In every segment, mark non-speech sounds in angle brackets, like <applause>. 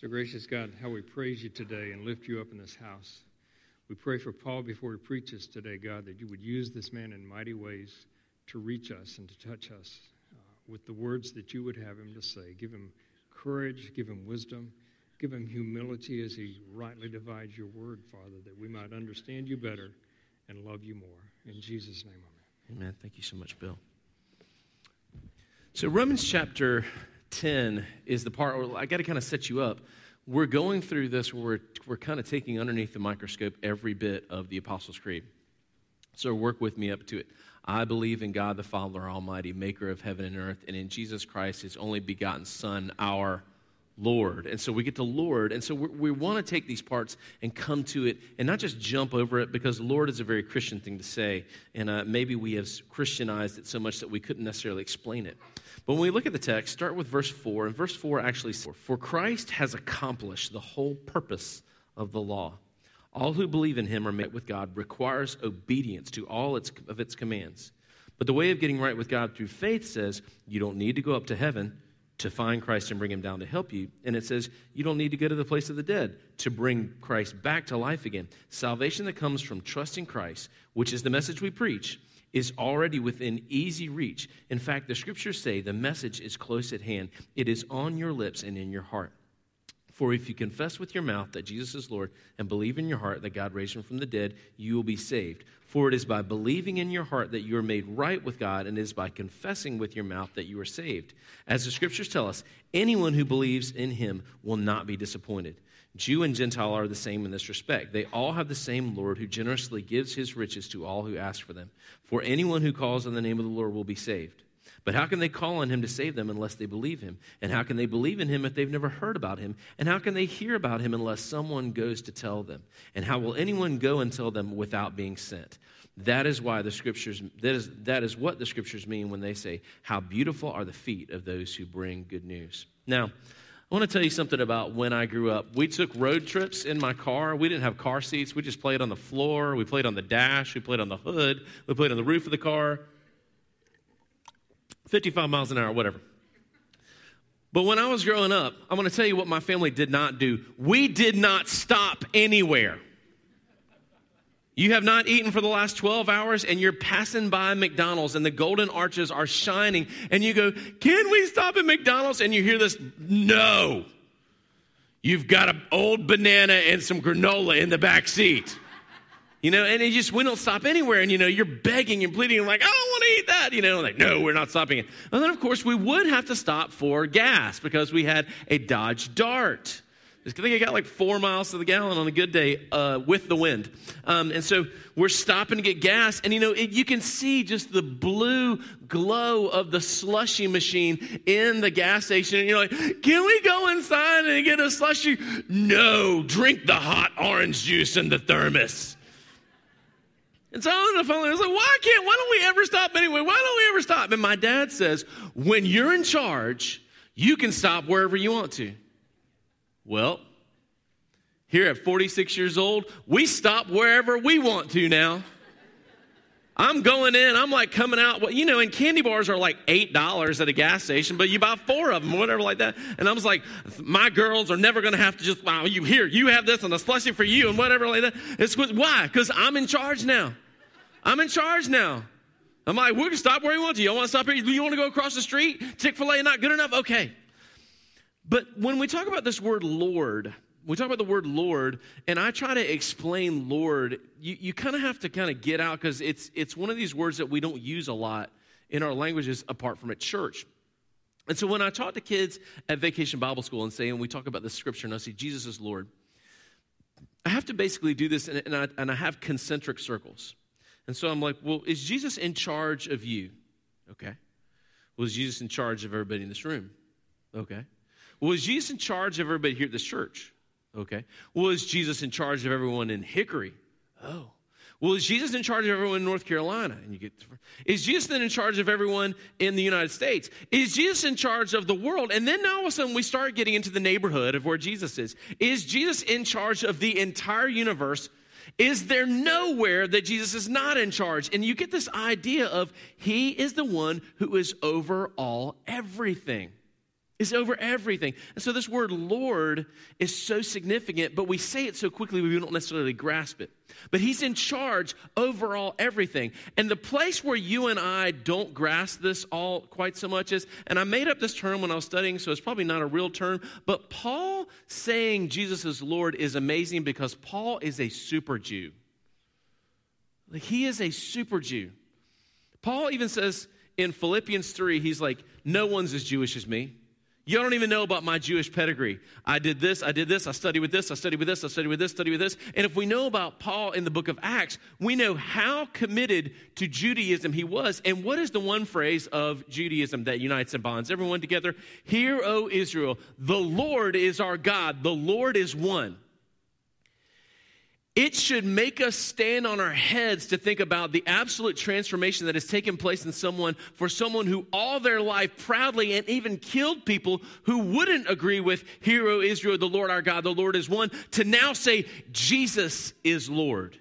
So, gracious God, how we praise you today and lift you up in this house. We pray for Paul before he preaches today, God, that you would use this man in mighty ways to reach us and to touch us uh, with the words that you would have him to say. Give him courage, give him wisdom, give him humility as he rightly divides your word, Father, that we might understand you better and love you more. In Jesus' name, amen. Amen. Thank you so much, Bill. So, Romans chapter 10 is the part where I got to kind of set you up. We're going through this where we're, we're kind of taking underneath the microscope every bit of the Apostles' Creed. So work with me up to it. I believe in God the Father Almighty, maker of heaven and earth, and in Jesus Christ, his only begotten Son, our Lord. And so we get to Lord. And so we, want to take these parts and come to it and not just jump over it because Lord is a very Christian thing to say. And uh, maybe we have Christianized it so much that we couldn't necessarily explain it. But when we look at the text, start with verse 4. And verse 4 actually says, For Christ has accomplished the whole purpose of the law. All who believe in him are made with God requires obedience to all its, of its commands. But the way of getting right with God through faith says you don't need to go up to heaven to find Christ and bring him down to help you. And it says you don't need to go to the place of the dead to bring Christ back to life again. Salvation that comes from trusting Christ, which is the message we preach, is already within easy reach. In fact, the scriptures say the message is close at hand, it is on your lips and in your heart. For if you confess with your mouth that Jesus is Lord and believe in your heart that God raised him from the dead, you will be saved. For it is by believing in your heart that you are made right with God, and it is by confessing with your mouth that you are saved. As the scriptures tell us, anyone who believes in him will not be disappointed. Jew and Gentile are the same in this respect. They all have the same Lord who generously gives his riches to all who ask for them. For anyone who calls on the name of the Lord will be saved. But how can they call on him to save them unless they believe him? And how can they believe in him if they've never heard about him? And how can they hear about him unless someone goes to tell them? And how will anyone go and tell them without being sent? That is why the scriptures, that is, that is what the scriptures mean when they say, How beautiful are the feet of those who bring good news. Now, I want to tell you something about when I grew up. We took road trips in my car. We didn't have car seats. We just played on the floor. We played on the dash. We played on the hood. We played on the roof of the car. 55 miles an hour, whatever. But when I was growing up, I'm going to tell you what my family did not do. We did not stop anywhere. You have not eaten for the last 12 hours and you're passing by McDonald's and the golden arches are shining and you go, Can we stop at McDonald's? And you hear this, No. You've got an old banana and some granola in the back seat. You know, and it just, we don't stop anywhere. And, you know, you're begging and pleading, like, I don't want to eat that. You know, like, no, we're not stopping it. And then, of course, we would have to stop for gas because we had a Dodge Dart. I think it got like four miles to the gallon on a good day uh, with the wind. Um, and so we're stopping to get gas. And, you know, it, you can see just the blue glow of the slushy machine in the gas station. And you're like, can we go inside and get a slushy? No, drink the hot orange juice in the thermos. And so I was like, why can't, why don't we ever stop anyway? Why don't we ever stop? And my dad says, when you're in charge, you can stop wherever you want to. Well, here at 46 years old, we stop wherever we want to now. I'm going in, I'm like coming out. Well, you know, and candy bars are like $8 at a gas station, but you buy four of them whatever like that. And I was like, my girls are never going to have to just, wow, you here, you have this and a slushie for you and whatever like that. It's why? Because I'm in charge now. I'm in charge now. I'm like, we can stop where we want to. You want to stop here? You want to go across the street? Chick fil A not good enough? Okay. But when we talk about this word Lord, we talk about the word Lord, and I try to explain Lord, you, you kind of have to kind of get out because it's, it's one of these words that we don't use a lot in our languages apart from at church. And so when I talk to kids at Vacation Bible School and say, and we talk about the scripture and I say, Jesus is Lord, I have to basically do this, and, and, I, and I have concentric circles. And so I'm like, well, is Jesus in charge of you? Okay. Well, Jesus in charge of everybody in this room? Okay. Well, Jesus in charge of everybody here at this church? Okay. Well, is Jesus in charge of everyone in Hickory? Oh. Well, is Jesus in charge of everyone in North Carolina? And you get is Jesus then in charge of everyone in the United States? Is Jesus in charge of the world? And then now all of a sudden we start getting into the neighborhood of where Jesus is. Is Jesus in charge of the entire universe? Is there nowhere that Jesus is not in charge? And you get this idea of he is the one who is over all everything. Is over everything. And so this word Lord is so significant, but we say it so quickly we don't necessarily grasp it. But he's in charge over all everything. And the place where you and I don't grasp this all quite so much is, and I made up this term when I was studying, so it's probably not a real term, but Paul saying Jesus is Lord is amazing because Paul is a super Jew. Like he is a super Jew. Paul even says in Philippians 3, he's like, No one's as Jewish as me. You don't even know about my Jewish pedigree. I did this, I did this, I studied with this, I studied with this, I studied with this, studied with this. And if we know about Paul in the book of Acts, we know how committed to Judaism he was. And what is the one phrase of Judaism that unites and bonds everyone together? Hear, O Israel, the Lord is our God, the Lord is one. It should make us stand on our heads to think about the absolute transformation that has taken place in someone for someone who all their life proudly and even killed people who wouldn't agree with, Hear, O Israel, the Lord our God, the Lord is one, to now say, Jesus is Lord.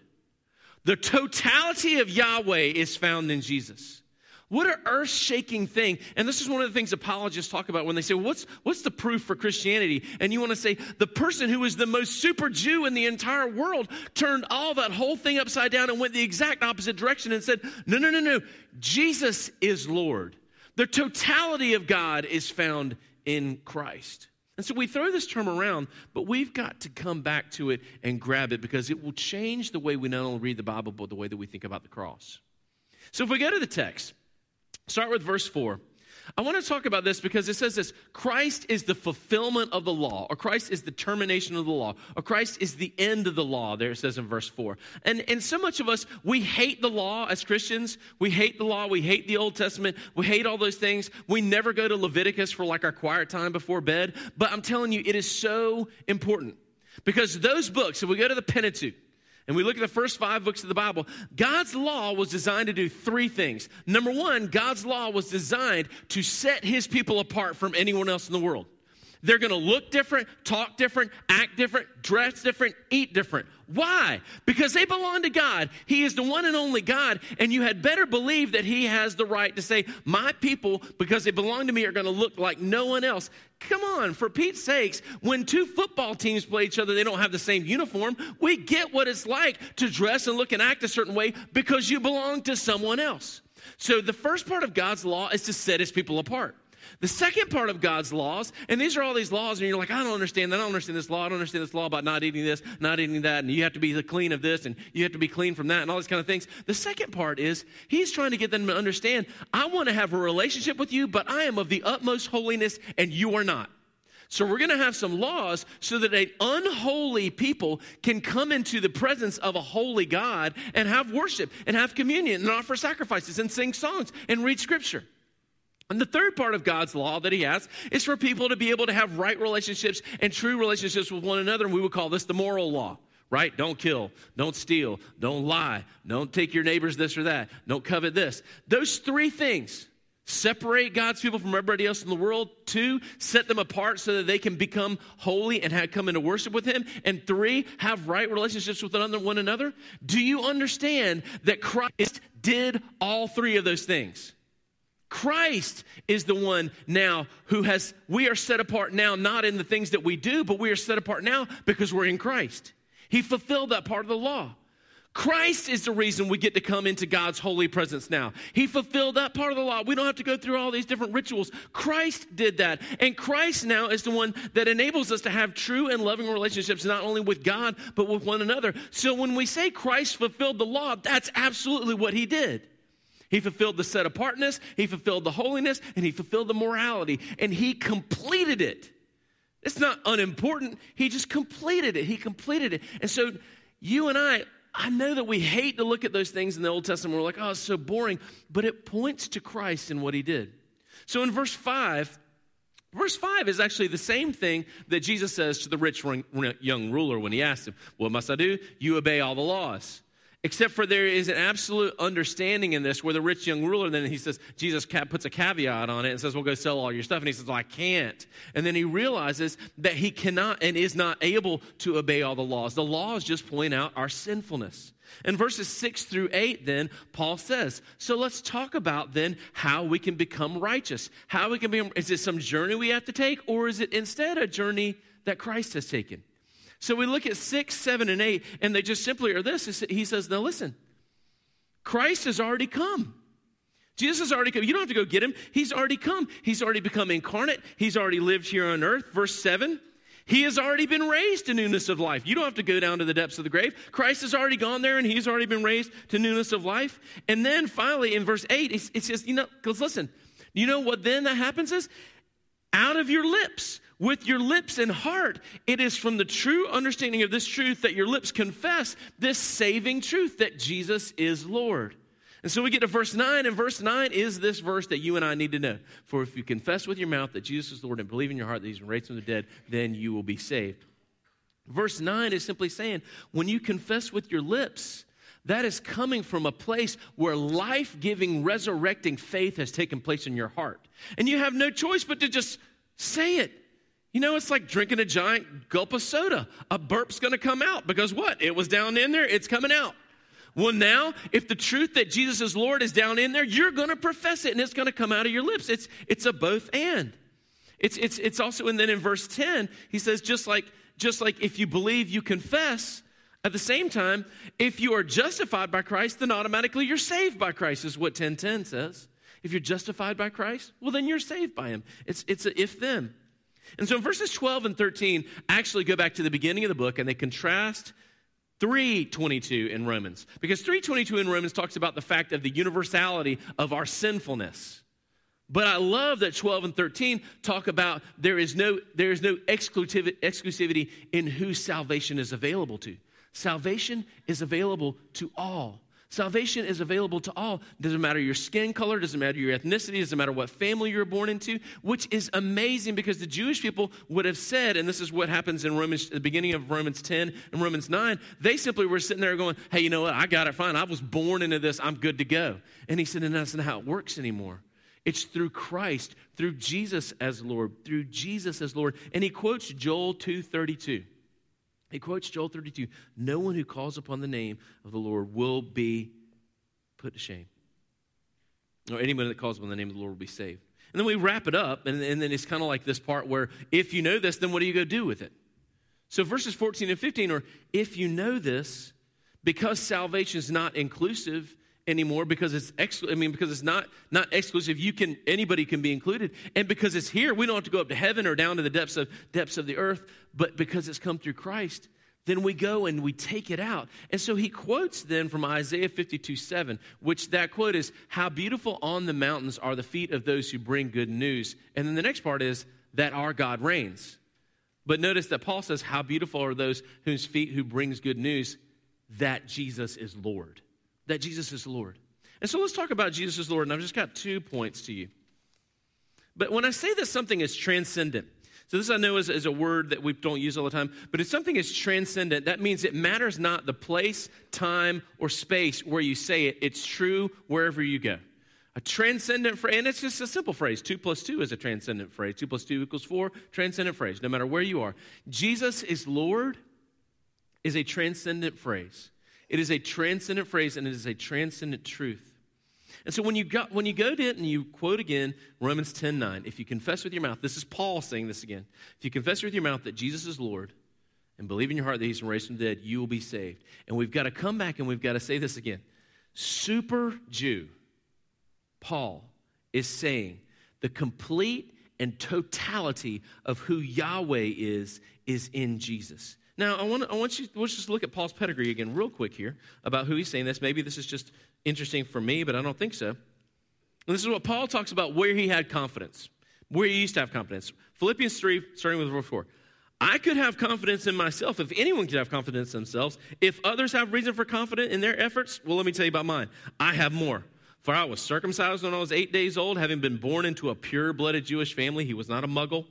The totality of Yahweh is found in Jesus. What an earth shaking thing. And this is one of the things apologists talk about when they say, what's, what's the proof for Christianity? And you want to say, the person who was the most super Jew in the entire world turned all that whole thing upside down and went the exact opposite direction and said, no, no, no, no. Jesus is Lord. The totality of God is found in Christ. And so we throw this term around, but we've got to come back to it and grab it because it will change the way we not only read the Bible, but the way that we think about the cross. So if we go to the text, Start with verse 4. I want to talk about this because it says this Christ is the fulfillment of the law, or Christ is the termination of the law, or Christ is the end of the law, there it says in verse 4. And, and so much of us, we hate the law as Christians. We hate the law. We hate the Old Testament. We hate all those things. We never go to Leviticus for like our quiet time before bed. But I'm telling you, it is so important because those books, if we go to the Pentateuch, and we look at the first five books of the Bible, God's law was designed to do three things. Number one, God's law was designed to set his people apart from anyone else in the world. They're going to look different, talk different, act different, dress different, eat different. Why? Because they belong to God. He is the one and only God, and you had better believe that He has the right to say, My people, because they belong to me, are going to look like no one else. Come on, for Pete's sakes, when two football teams play each other, they don't have the same uniform. We get what it's like to dress and look and act a certain way because you belong to someone else. So the first part of God's law is to set His people apart. The second part of God's laws, and these are all these laws, and you're like, I don't understand that. I don't understand this law. I don't understand this law about not eating this, not eating that, and you have to be the clean of this, and you have to be clean from that, and all these kind of things. The second part is he's trying to get them to understand I want to have a relationship with you, but I am of the utmost holiness, and you are not. So we're going to have some laws so that an unholy people can come into the presence of a holy God and have worship and have communion and offer sacrifices and sing songs and read scripture. And the third part of God's law that He has is for people to be able to have right relationships and true relationships with one another. And we would call this the moral law, right? Don't kill, don't steal, don't lie, don't take your neighbor's this or that, don't covet this. Those three things separate God's people from everybody else in the world. Two, set them apart so that they can become holy and have, come into worship with Him. And three, have right relationships with one another. Do you understand that Christ did all three of those things? Christ is the one now who has, we are set apart now, not in the things that we do, but we are set apart now because we're in Christ. He fulfilled that part of the law. Christ is the reason we get to come into God's holy presence now. He fulfilled that part of the law. We don't have to go through all these different rituals. Christ did that. And Christ now is the one that enables us to have true and loving relationships, not only with God, but with one another. So when we say Christ fulfilled the law, that's absolutely what he did. He fulfilled the set apartness, he fulfilled the holiness, and he fulfilled the morality, and he completed it. It's not unimportant. He just completed it. He completed it. And so, you and I, I know that we hate to look at those things in the Old Testament. We're like, oh, it's so boring. But it points to Christ and what he did. So in verse 5, verse 5 is actually the same thing that Jesus says to the rich young ruler when he asked him, What must I do? You obey all the laws. Except for there is an absolute understanding in this where the rich young ruler, then he says, Jesus puts a caveat on it and says, Well, go sell all your stuff. And he says, Well, I can't. And then he realizes that he cannot and is not able to obey all the laws. The laws just point out our sinfulness. In verses 6 through 8, then, Paul says, So let's talk about then how we can become righteous. How we can be, is it some journey we have to take, or is it instead a journey that Christ has taken? So we look at six, seven, and eight, and they just simply are this. He says, Now listen, Christ has already come. Jesus has already come. You don't have to go get him. He's already come. He's already become incarnate. He's already lived here on earth. Verse 7 He has already been raised to newness of life. You don't have to go down to the depths of the grave. Christ has already gone there and he's already been raised to newness of life. And then finally in verse 8, it says, You know, because listen, you know what then that happens is out of your lips with your lips and heart. It is from the true understanding of this truth that your lips confess this saving truth that Jesus is Lord. And so we get to verse 9, and verse 9 is this verse that you and I need to know. For if you confess with your mouth that Jesus is Lord and believe in your heart that he's been raised from the dead, then you will be saved. Verse 9 is simply saying, when you confess with your lips, that is coming from a place where life giving, resurrecting faith has taken place in your heart. And you have no choice but to just say it. You know, it's like drinking a giant gulp of soda. A burp's gonna come out because what? It was down in there, it's coming out. Well, now, if the truth that Jesus is Lord is down in there, you're gonna profess it and it's gonna come out of your lips. It's, it's a both and. It's, it's, it's also, and then in verse 10, he says, just like, just like if you believe, you confess, at the same time, if you are justified by Christ, then automatically you're saved by Christ, is what 1010 says. If you're justified by Christ, well, then you're saved by him. It's, it's a if then. And so verses 12 and 13 actually go back to the beginning of the book and they contrast 322 in Romans. Because 322 in Romans talks about the fact of the universality of our sinfulness. But I love that 12 and 13 talk about there is no, there is no exclusivity in who salvation is available to. Salvation is available to all. Salvation is available to all. Doesn't matter your skin color, doesn't matter your ethnicity, doesn't matter what family you're born into, which is amazing because the Jewish people would have said, and this is what happens in Romans, the beginning of Romans 10 and Romans 9, they simply were sitting there going, hey, you know what? I got it fine. I was born into this. I'm good to go. And he said, and that's not how it works anymore. It's through Christ, through Jesus as Lord, through Jesus as Lord. And he quotes Joel 232. He quotes Joel 32 No one who calls upon the name of the Lord will be put to shame. Or anyone that calls upon the name of the Lord will be saved. And then we wrap it up, and, and then it's kind of like this part where if you know this, then what do you go do with it? So verses 14 and 15 are if you know this, because salvation is not inclusive anymore because it's ex- I mean because it's not not exclusive. You can anybody can be included. And because it's here we don't have to go up to heaven or down to the depths of depths of the earth. But because it's come through Christ then we go and we take it out. And so he quotes then from Isaiah 52 7 which that quote is how beautiful on the mountains are the feet of those who bring good news. And then the next part is that our God reigns. But notice that Paul says how beautiful are those whose feet who brings good news that Jesus is Lord that Jesus is Lord. And so let's talk about Jesus as Lord. And I've just got two points to you. But when I say that something is transcendent, so this I know is, is a word that we don't use all the time, but if something is transcendent, that means it matters not the place, time, or space where you say it. It's true wherever you go. A transcendent phrase, and it's just a simple phrase. Two plus two is a transcendent phrase. Two plus two equals four, transcendent phrase, no matter where you are. Jesus is Lord is a transcendent phrase. It is a transcendent phrase and it is a transcendent truth. And so when you, got, when you go to it and you quote again Romans 10 9, if you confess with your mouth, this is Paul saying this again. If you confess with your mouth that Jesus is Lord and believe in your heart that he's raised from the dead, you will be saved. And we've got to come back and we've got to say this again. Super Jew, Paul, is saying the complete and totality of who Yahweh is, is in Jesus. Now, I want, I want you, let's just look at Paul's pedigree again, real quick here, about who he's saying this. Maybe this is just interesting for me, but I don't think so. And this is what Paul talks about where he had confidence, where he used to have confidence. Philippians 3, starting with verse 4. I could have confidence in myself if anyone could have confidence in themselves. If others have reason for confidence in their efforts, well, let me tell you about mine. I have more. For I was circumcised when I was eight days old, having been born into a pure blooded Jewish family. He was not a muggle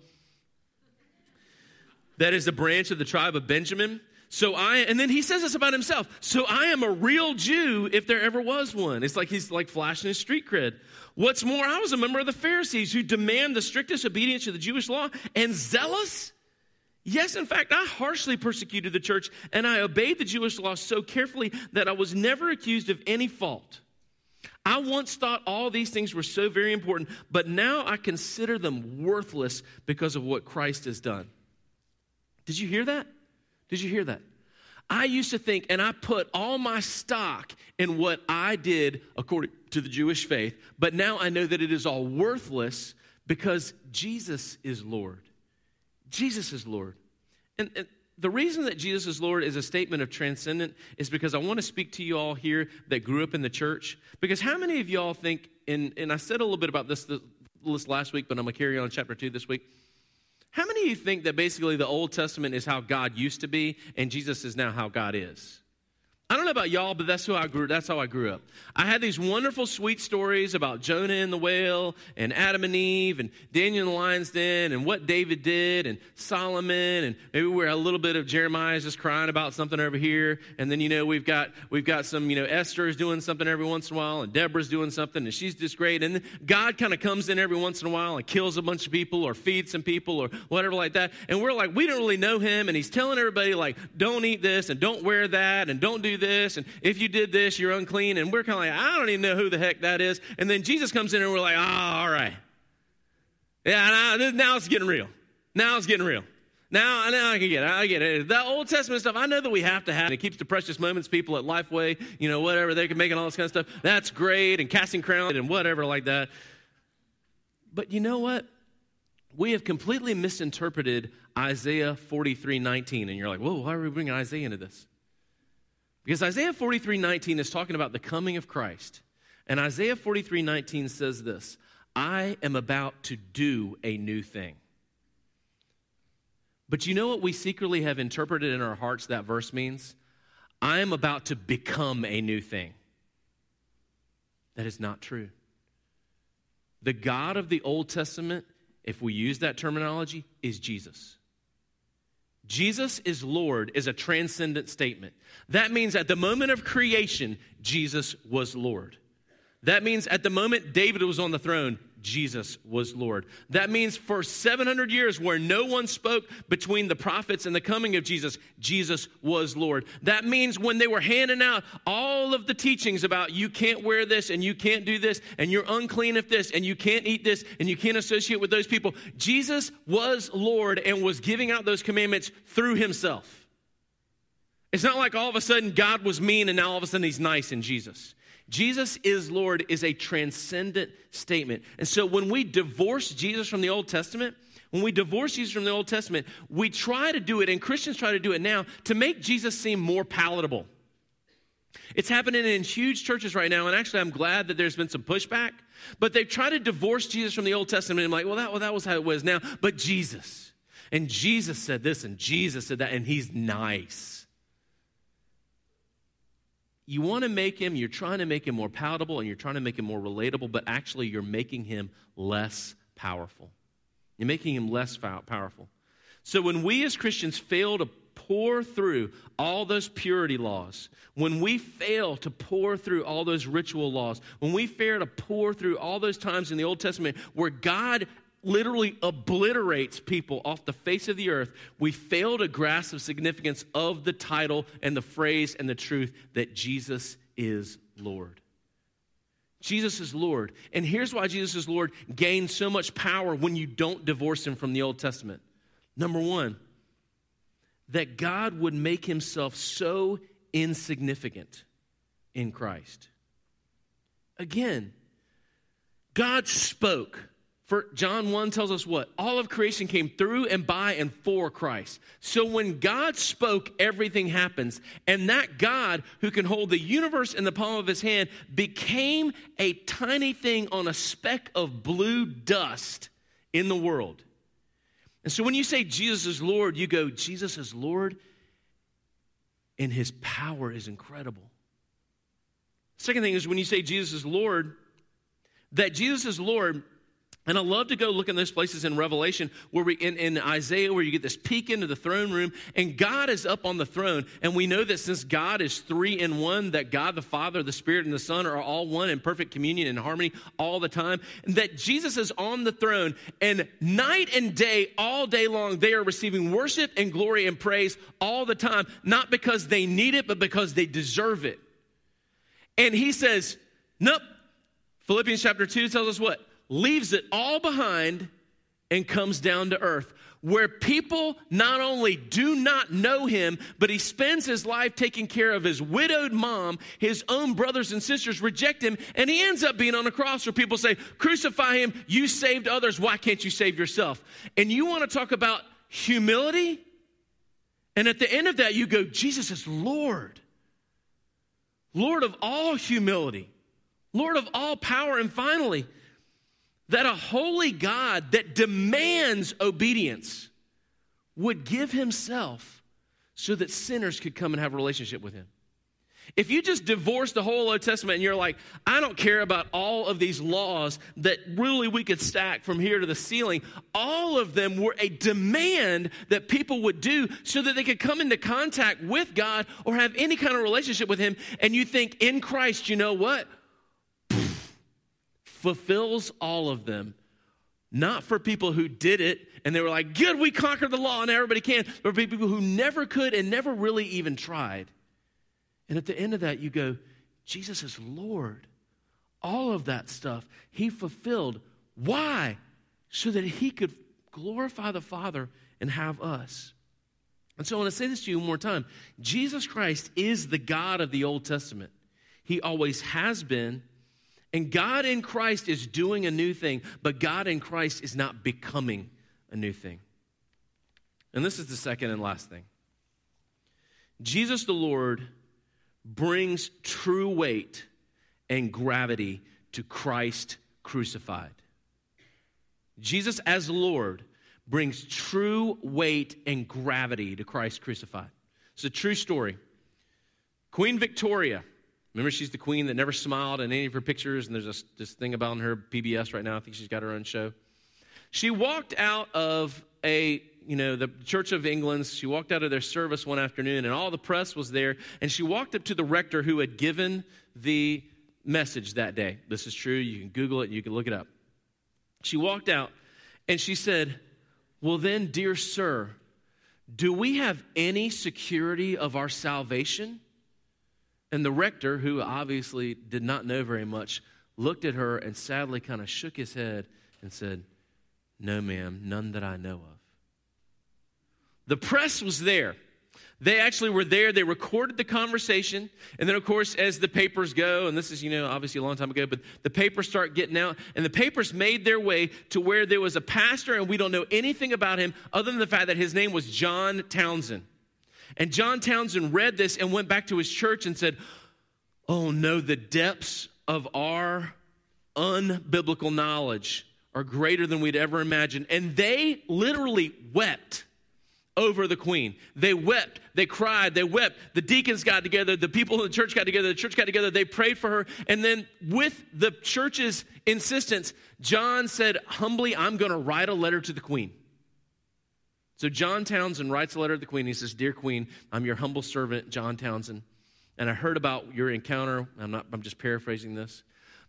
that is a branch of the tribe of Benjamin, So I, and then he says this about himself. So I am a real Jew if there ever was one. It's like he's like flashing his street cred. What's more, I was a member of the Pharisees who demand the strictest obedience to the Jewish law and zealous. Yes, in fact, I harshly persecuted the church and I obeyed the Jewish law so carefully that I was never accused of any fault. I once thought all these things were so very important, but now I consider them worthless because of what Christ has done. Did you hear that? Did you hear that? I used to think, and I put all my stock in what I did according to the Jewish faith, but now I know that it is all worthless because Jesus is Lord. Jesus is Lord. And, and the reason that Jesus is Lord is a statement of transcendent is because I want to speak to you all here that grew up in the church. Because how many of y'all think, and, and I said a little bit about this, this last week, but I'm going to carry on chapter 2 this week. How many of you think that basically the Old Testament is how God used to be and Jesus is now how God is? I don't know about y'all, but that's who I grew. That's how I grew up. I had these wonderful, sweet stories about Jonah and the whale, and Adam and Eve, and Daniel in the lion's den, and what David did, and Solomon, and maybe we're a little bit of Jeremiah's just crying about something over here, and then you know we've got we've got some you know Esther's doing something every once in a while, and Deborah's doing something, and she's just great, and God kind of comes in every once in a while and kills a bunch of people or feeds some people or whatever like that, and we're like we don't really know him, and he's telling everybody like don't eat this and don't wear that and don't do this, and if you did this, you're unclean. And we're kind of like, I don't even know who the heck that is. And then Jesus comes in and we're like, ah, oh, all right. Yeah, now, now it's getting real. Now it's getting real. Now, now I can get it. I get it. The Old Testament stuff, I know that we have to have. It keeps the precious moments people at Lifeway, you know, whatever, they can make and all this kind of stuff. That's great. And casting crowns and whatever like that. But you know what? We have completely misinterpreted Isaiah 43 19. And you're like, whoa, why are we bringing Isaiah into this? Because Isaiah 43 19 is talking about the coming of Christ. And Isaiah 43 19 says this I am about to do a new thing. But you know what we secretly have interpreted in our hearts that verse means? I am about to become a new thing. That is not true. The God of the Old Testament, if we use that terminology, is Jesus. Jesus is Lord is a transcendent statement. That means at the moment of creation, Jesus was Lord. That means at the moment David was on the throne, Jesus was Lord. That means for 700 years, where no one spoke between the prophets and the coming of Jesus, Jesus was Lord. That means when they were handing out all of the teachings about you can't wear this and you can't do this and you're unclean if this and you can't eat this and you can't associate with those people, Jesus was Lord and was giving out those commandments through himself. It's not like all of a sudden God was mean and now all of a sudden he's nice in Jesus. Jesus is Lord is a transcendent statement. And so when we divorce Jesus from the Old Testament, when we divorce Jesus from the Old Testament, we try to do it, and Christians try to do it now, to make Jesus seem more palatable. It's happening in huge churches right now, and actually, I'm glad that there's been some pushback. But they try to divorce Jesus from the Old Testament. And I'm like, well that, well, that was how it was now. But Jesus. And Jesus said this, and Jesus said that, and he's nice you want to make him, you're trying to make him more palatable and you're trying to make him more relatable, but actually you're making him less powerful. You're making him less powerful. So when we as Christians fail to pore through all those purity laws, when we fail to pore through all those ritual laws, when we fail to pore through all those times in the Old Testament where God literally obliterates people off the face of the earth, we fail to grasp the significance of the title and the phrase and the truth that Jesus is Lord. Jesus is Lord. And here's why Jesus is Lord gains so much power when you don't divorce him from the Old Testament. Number one, that God would make himself so insignificant in Christ. Again, God spoke for John 1 tells us what? All of creation came through and by and for Christ. So when God spoke, everything happens. And that God who can hold the universe in the palm of his hand became a tiny thing on a speck of blue dust in the world. And so when you say Jesus is Lord, you go, Jesus is Lord, and his power is incredible. Second thing is when you say Jesus is Lord, that Jesus is Lord And I love to go look in those places in Revelation where we in, in Isaiah where you get this peek into the throne room and God is up on the throne. And we know that since God is three in one, that God the Father, the Spirit, and the Son are all one in perfect communion and harmony all the time. And that Jesus is on the throne and night and day, all day long, they are receiving worship and glory and praise all the time, not because they need it, but because they deserve it. And he says, Nope. Philippians chapter 2 tells us what? Leaves it all behind and comes down to earth where people not only do not know him, but he spends his life taking care of his widowed mom. His own brothers and sisters reject him, and he ends up being on a cross where people say, Crucify him. You saved others. Why can't you save yourself? And you want to talk about humility? And at the end of that, you go, Jesus is Lord, Lord of all humility, Lord of all power. And finally, that a holy God that demands obedience would give himself so that sinners could come and have a relationship with him. If you just divorce the whole Old Testament and you're like, I don't care about all of these laws that really we could stack from here to the ceiling, all of them were a demand that people would do so that they could come into contact with God or have any kind of relationship with Him. And you think, in Christ, you know what? Fulfills all of them. Not for people who did it and they were like, good, we conquered the law and everybody can, but for people who never could and never really even tried. And at the end of that, you go, Jesus is Lord. All of that stuff he fulfilled. Why? So that he could glorify the Father and have us. And so I want to say this to you one more time Jesus Christ is the God of the Old Testament. He always has been and God in Christ is doing a new thing, but God in Christ is not becoming a new thing. And this is the second and last thing Jesus the Lord brings true weight and gravity to Christ crucified. Jesus as Lord brings true weight and gravity to Christ crucified. It's a true story. Queen Victoria Remember, she's the queen that never smiled in any of her pictures, and there's this, this thing about her PBS right now. I think she's got her own show. She walked out of a, you know, the Church of England. She walked out of their service one afternoon, and all the press was there. And she walked up to the rector who had given the message that day. This is true. You can Google it, you can look it up. She walked out, and she said, Well, then, dear sir, do we have any security of our salvation? And the rector, who obviously did not know very much, looked at her and sadly kind of shook his head and said, No, ma'am, none that I know of. The press was there. They actually were there. They recorded the conversation. And then, of course, as the papers go, and this is, you know, obviously a long time ago, but the papers start getting out, and the papers made their way to where there was a pastor, and we don't know anything about him other than the fact that his name was John Townsend. And John Townsend read this and went back to his church and said, Oh no, the depths of our unbiblical knowledge are greater than we'd ever imagined. And they literally wept over the queen. They wept, they cried, they wept. The deacons got together, the people in the church got together, the church got together, they prayed for her. And then, with the church's insistence, John said, Humbly, I'm going to write a letter to the queen. So John Townsend writes a letter to the queen. He says, Dear Queen, I'm your humble servant, John Townsend. And I heard about your encounter. I'm not I'm just paraphrasing this.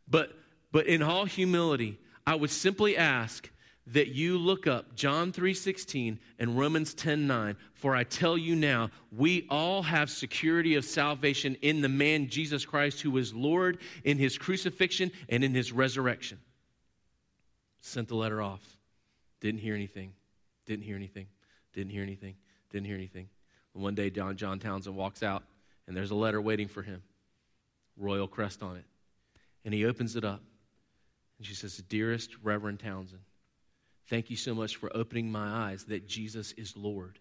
But but in all humility, I would simply ask that you look up John 3:16 and Romans 10:9 for I tell you now we all have security of salvation in the man Jesus Christ who is Lord in his crucifixion and in his resurrection. Sent the letter off. Didn't hear anything. Didn't hear anything. Didn't hear anything. Didn't hear anything. And one day, John, John Townsend walks out, and there's a letter waiting for him, royal crest on it. And he opens it up, and she says, Dearest Reverend Townsend, thank you so much for opening my eyes that Jesus is Lord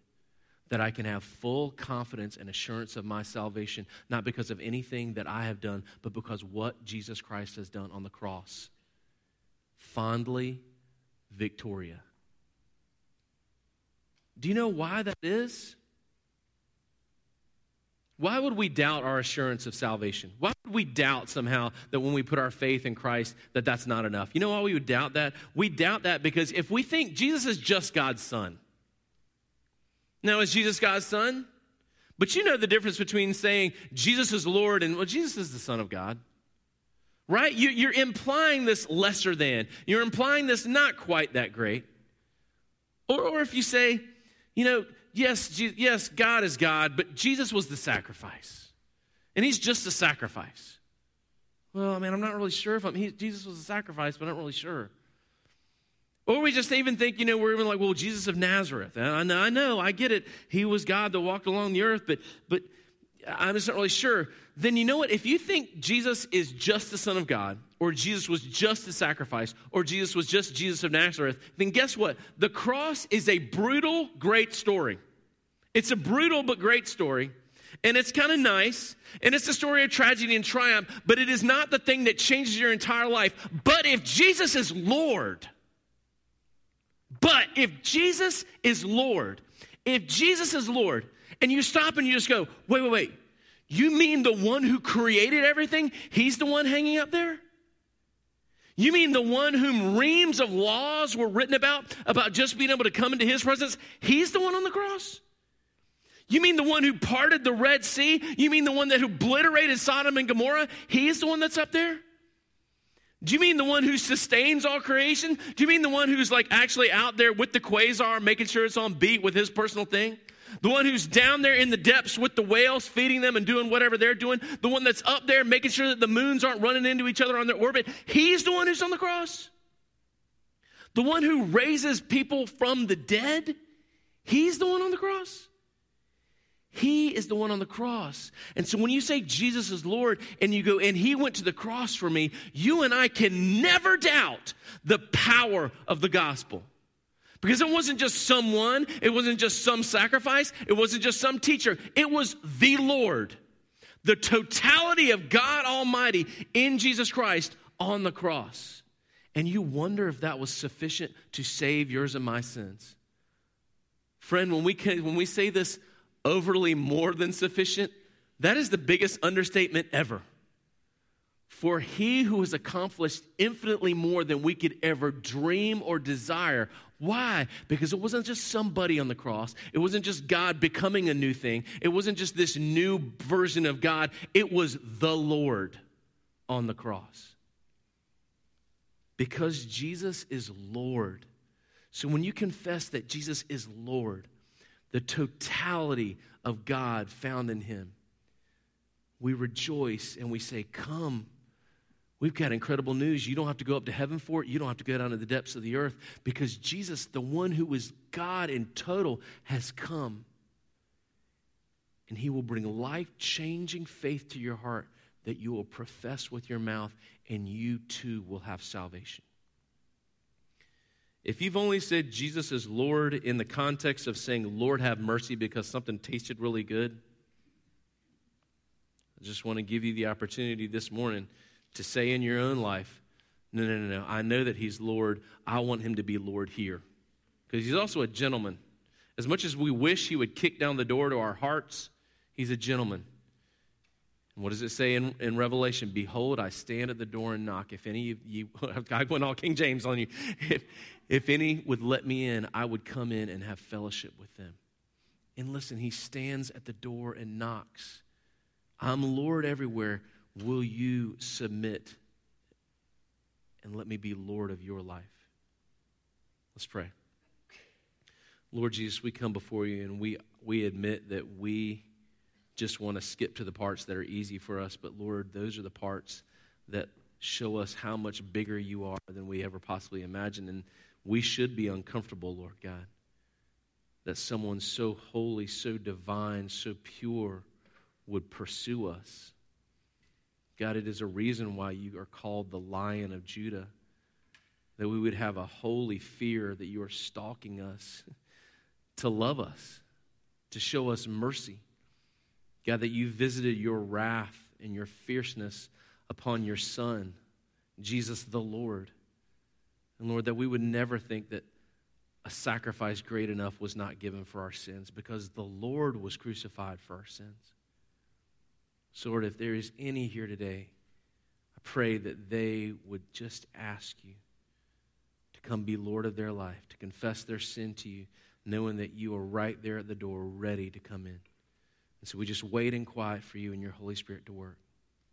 that I can have full confidence and assurance of my salvation, not because of anything that I have done, but because what Jesus Christ has done on the cross. Fondly, Victoria. Do you know why that is? Why would we doubt our assurance of salvation? Why would we doubt somehow that when we put our faith in Christ that that's not enough? You know why we would doubt that? We doubt that because if we think Jesus is just God's son. Now is Jesus God's son? But you know the difference between saying Jesus is Lord and well Jesus is the son of God. Right? You, are implying this lesser than. You're implying this not quite that great. Or, or if you say, you know, yes, yes, God is God, but Jesus was the sacrifice. And he's just a sacrifice. Well, I mean, I'm not really sure if I'm, he, Jesus was a sacrifice, but I'm not really sure. Or we just even think, you know, we're even like, well, Jesus of Nazareth. I know, I know, I get it. He was God that walked along the earth, but, but I'm just not really sure. Then you know what? If you think Jesus is just the Son of God, or Jesus was just a sacrifice, or Jesus was just Jesus of Nazareth, then guess what? The cross is a brutal, great story. It's a brutal but great story. And it's kind of nice. And it's a story of tragedy and triumph, but it is not the thing that changes your entire life. But if Jesus is Lord, but if Jesus is Lord, if Jesus is Lord, and you stop and you just go, wait, wait, wait. You mean the one who created everything? He's the one hanging up there? You mean the one whom reams of laws were written about, about just being able to come into his presence? He's the one on the cross? You mean the one who parted the Red Sea? You mean the one that obliterated Sodom and Gomorrah? He's the one that's up there? Do you mean the one who sustains all creation? Do you mean the one who's like actually out there with the quasar, making sure it's on beat with his personal thing? The one who's down there in the depths with the whales, feeding them and doing whatever they're doing. The one that's up there making sure that the moons aren't running into each other on their orbit. He's the one who's on the cross. The one who raises people from the dead. He's the one on the cross. He is the one on the cross. And so when you say Jesus is Lord and you go, and He went to the cross for me, you and I can never doubt the power of the gospel. Because it wasn't just someone, it wasn't just some sacrifice, it wasn't just some teacher, it was the Lord. The totality of God Almighty in Jesus Christ on the cross. And you wonder if that was sufficient to save yours and my sins. Friend, when we, can, when we say this overly more than sufficient, that is the biggest understatement ever. For he who has accomplished infinitely more than we could ever dream or desire. Why? Because it wasn't just somebody on the cross. It wasn't just God becoming a new thing. It wasn't just this new version of God. It was the Lord on the cross. Because Jesus is Lord. So when you confess that Jesus is Lord, the totality of God found in him. We rejoice and we say, Come. We've got incredible news. You don't have to go up to heaven for it. You don't have to go down to the depths of the earth because Jesus, the one who is God in total, has come. And he will bring life changing faith to your heart that you will profess with your mouth, and you too will have salvation. If you've only said Jesus is Lord in the context of saying, Lord, have mercy because something tasted really good, I just want to give you the opportunity this morning to say in your own life, no, no, no, no. I know that He's Lord. I want Him to be Lord here. Because He's also a gentleman. As much as we wish He would kick down the door to our hearts, He's a gentleman. And what does it say in, in Revelation? Behold, I stand at the door and knock. If any of you, I went all King James on you. <laughs> If, if any would let me in, I would come in and have fellowship with them. And listen, he stands at the door and knocks. I'm Lord everywhere. Will you submit and let me be Lord of your life? Let's pray. Lord Jesus, we come before you and we, we admit that we just want to skip to the parts that are easy for us, but Lord, those are the parts that show us how much bigger you are than we ever possibly imagined. And we should be uncomfortable, Lord God, that someone so holy, so divine, so pure would pursue us. God, it is a reason why you are called the Lion of Judah, that we would have a holy fear that you are stalking us to love us, to show us mercy. God, that you visited your wrath and your fierceness upon your Son, Jesus the Lord. And Lord, that we would never think that a sacrifice great enough was not given for our sins because the Lord was crucified for our sins. Lord, if there is any here today, I pray that they would just ask you to come be Lord of their life, to confess their sin to you, knowing that you are right there at the door, ready to come in. And so we just wait in quiet for you and your Holy Spirit to work.